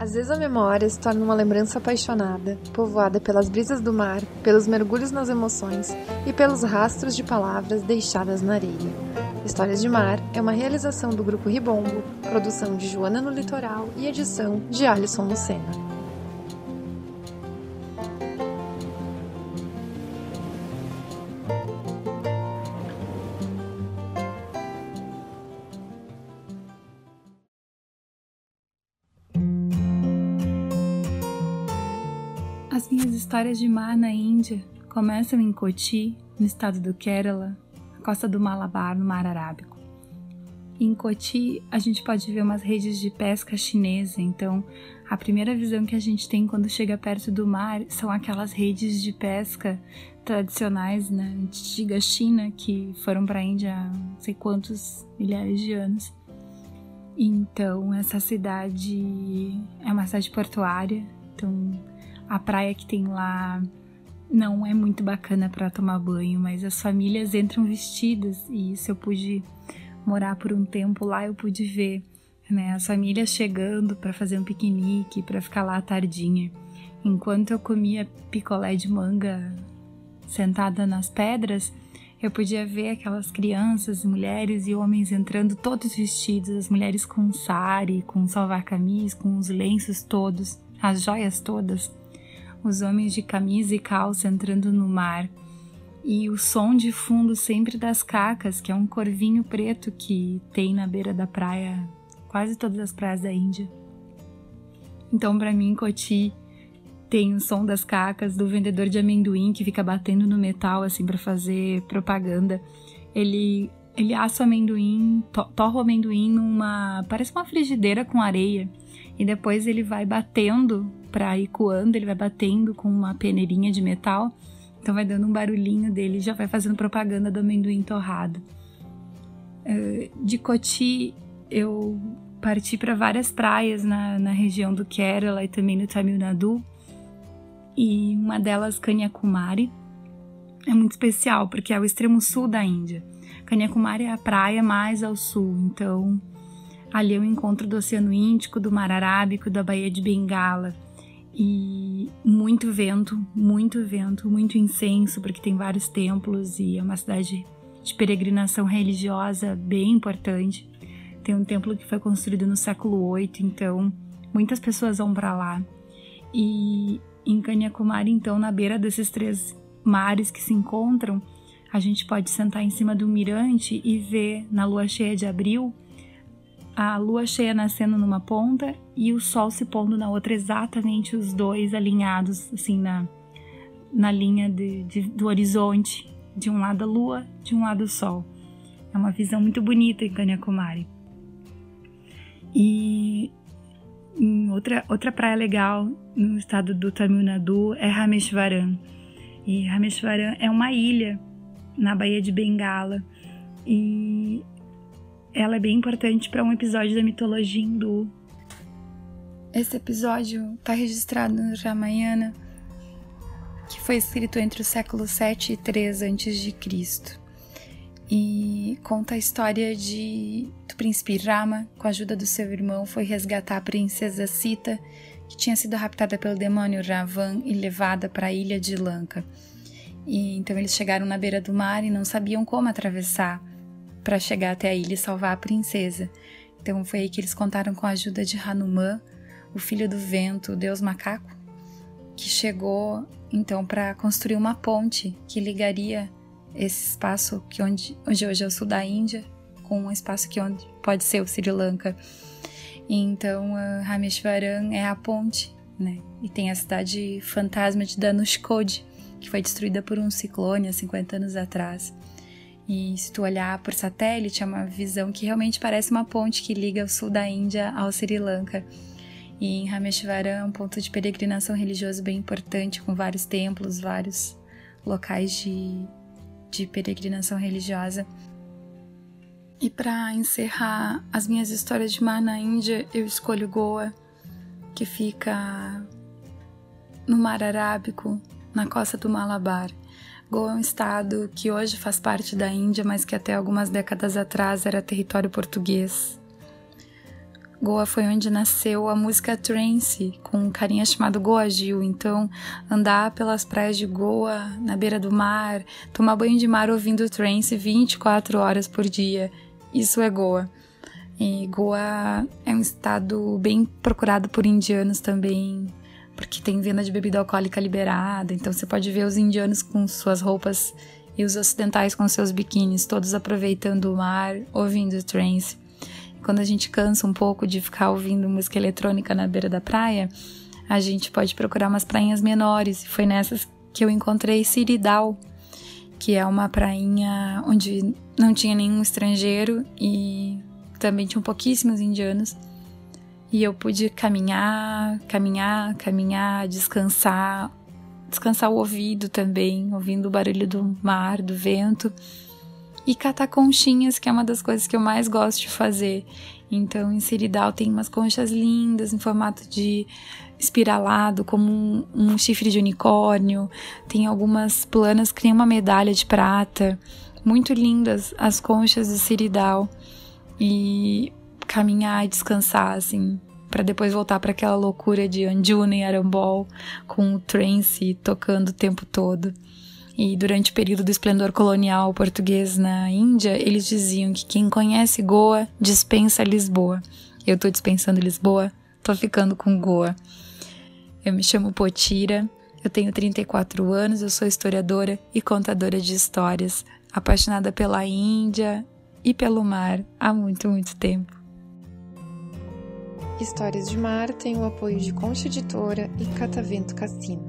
Às vezes a memória se torna uma lembrança apaixonada, povoada pelas brisas do mar, pelos mergulhos nas emoções e pelos rastros de palavras deixadas na areia. Histórias de Mar é uma realização do Grupo Ribombo, produção de Joana no Litoral e edição de Alisson Lucena. As minhas histórias de mar na Índia começam em Koti, no estado do Kerala, a costa do Malabar, no Mar Arábico. Em Koti, a gente pode ver umas redes de pesca chinesa, então a primeira visão que a gente tem quando chega perto do mar são aquelas redes de pesca tradicionais na né, antiga China que foram para a Índia há não sei quantos milhares de anos. Então, essa cidade é uma cidade portuária, então a praia que tem lá não é muito bacana para tomar banho, mas as famílias entram vestidas e isso eu pude morar por um tempo lá, eu pude ver, né, as famílias chegando para fazer um piquenique, para ficar lá à tardinha. Enquanto eu comia picolé de manga sentada nas pedras, eu podia ver aquelas crianças, mulheres e homens entrando todos vestidos, as mulheres com sari, com salvar-camis, com os lenços todos, as joias todas os homens de camisa e calça entrando no mar, e o som de fundo sempre das cacas, que é um corvinho preto que tem na beira da praia, quase todas as praias da Índia. Então, para mim, Coti tem o som das cacas do vendedor de amendoim que fica batendo no metal assim para fazer propaganda. Ele ele assa o amendoim, to torra o amendoim numa, parece uma frigideira com areia e depois ele vai batendo para ir coando, ele vai batendo com uma peneirinha de metal, então vai dando um barulhinho dele, já vai fazendo propaganda do amendoim torrado. Uh, de Coti, eu parti para várias praias na, na região do Kerala e também no Tamil Nadu, e uma delas, Kanyakumari, é muito especial porque é o extremo sul da Índia. Kanyakumari é a praia mais ao sul, então ali é o encontro do Oceano Índico, do Mar Arábico, da Baía de Bengala e muito vento, muito vento, muito incenso, porque tem vários templos e é uma cidade de peregrinação religiosa bem importante. Tem um templo que foi construído no século VIII, então muitas pessoas vão para lá. E em Kanyakumari, então, na beira desses três mares que se encontram, a gente pode sentar em cima do mirante e ver na lua cheia de abril a lua cheia nascendo numa ponta e o sol se pondo na outra, exatamente os dois alinhados, assim, na, na linha de, de, do horizonte. De um lado a lua, de um lado o sol. É uma visão muito bonita em Kanyakumari. E outra, outra praia legal no estado do Tamil Nadu é Rameshwaram. E Rameshwaram é uma ilha na Baía de Bengala. E ela é bem importante para um episódio da mitologia hindu. Esse episódio está registrado no Ramayana, que foi escrito entre os séculos 7 e 3 a.C. E conta a história de do príncipe Rama, com a ajuda do seu irmão, foi resgatar a princesa Sita, que tinha sido raptada pelo demônio Ravan e levada para a ilha de Lanka. E então eles chegaram na beira do mar e não sabiam como atravessar para chegar até a ilha e salvar a princesa. Então foi aí que eles contaram com a ajuda de Hanuman, o filho do vento, o deus macaco, que chegou então para construir uma ponte que ligaria esse espaço que onde, onde hoje é o sul da Índia com um espaço que onde pode ser o Sri Lanka. Então, Rameshwaram é a ponte, né? E tem a cidade fantasma de Danushkodi, que foi destruída por um ciclone há 50 anos atrás. E se tu olhar por satélite, é uma visão que realmente parece uma ponte que liga o sul da Índia ao Sri Lanka. E em Rameshwaram é um ponto de peregrinação religioso bem importante, com vários templos, vários locais de, de peregrinação religiosa. E para encerrar as minhas histórias de mar na Índia, eu escolho Goa, que fica no Mar Arábico, na costa do Malabar. Goa é um estado que hoje faz parte da Índia, mas que até algumas décadas atrás era território português. Goa foi onde nasceu a música trance, com um carinha chamado Goa Gil. Então, andar pelas praias de Goa, na beira do mar, tomar banho de mar ouvindo trance 24 horas por dia, isso é Goa. E Goa é um estado bem procurado por indianos também, porque tem venda de bebida alcoólica liberada. Então, você pode ver os indianos com suas roupas e os ocidentais com seus biquínis, todos aproveitando o mar, ouvindo trance. Quando a gente cansa um pouco de ficar ouvindo música eletrônica na beira da praia, a gente pode procurar umas prainhas menores. Foi nessas que eu encontrei Siridal, que é uma prainha onde não tinha nenhum estrangeiro e também tinham pouquíssimos indianos. E eu pude caminhar, caminhar, caminhar, descansar, descansar o ouvido também, ouvindo o barulho do mar, do vento e catar conchinhas, que é uma das coisas que eu mais gosto de fazer. Então, em Siridal tem umas conchas lindas em formato de espiralado, como um, um chifre de unicórnio. Tem algumas planas que têm uma medalha de prata. Muito lindas as conchas de Siridal. E caminhar e descansar, assim, para depois voltar para aquela loucura de Anjuna e Arambol com o trance tocando o tempo todo. E durante o período do esplendor colonial português na Índia, eles diziam que quem conhece Goa dispensa Lisboa. Eu tô dispensando Lisboa, tô ficando com Goa. Eu me chamo Potira, eu tenho 34 anos, eu sou historiadora e contadora de histórias, apaixonada pela Índia e pelo mar há muito, muito tempo. Histórias de Mar tem o apoio de Concha Editora e Catavento Cassino.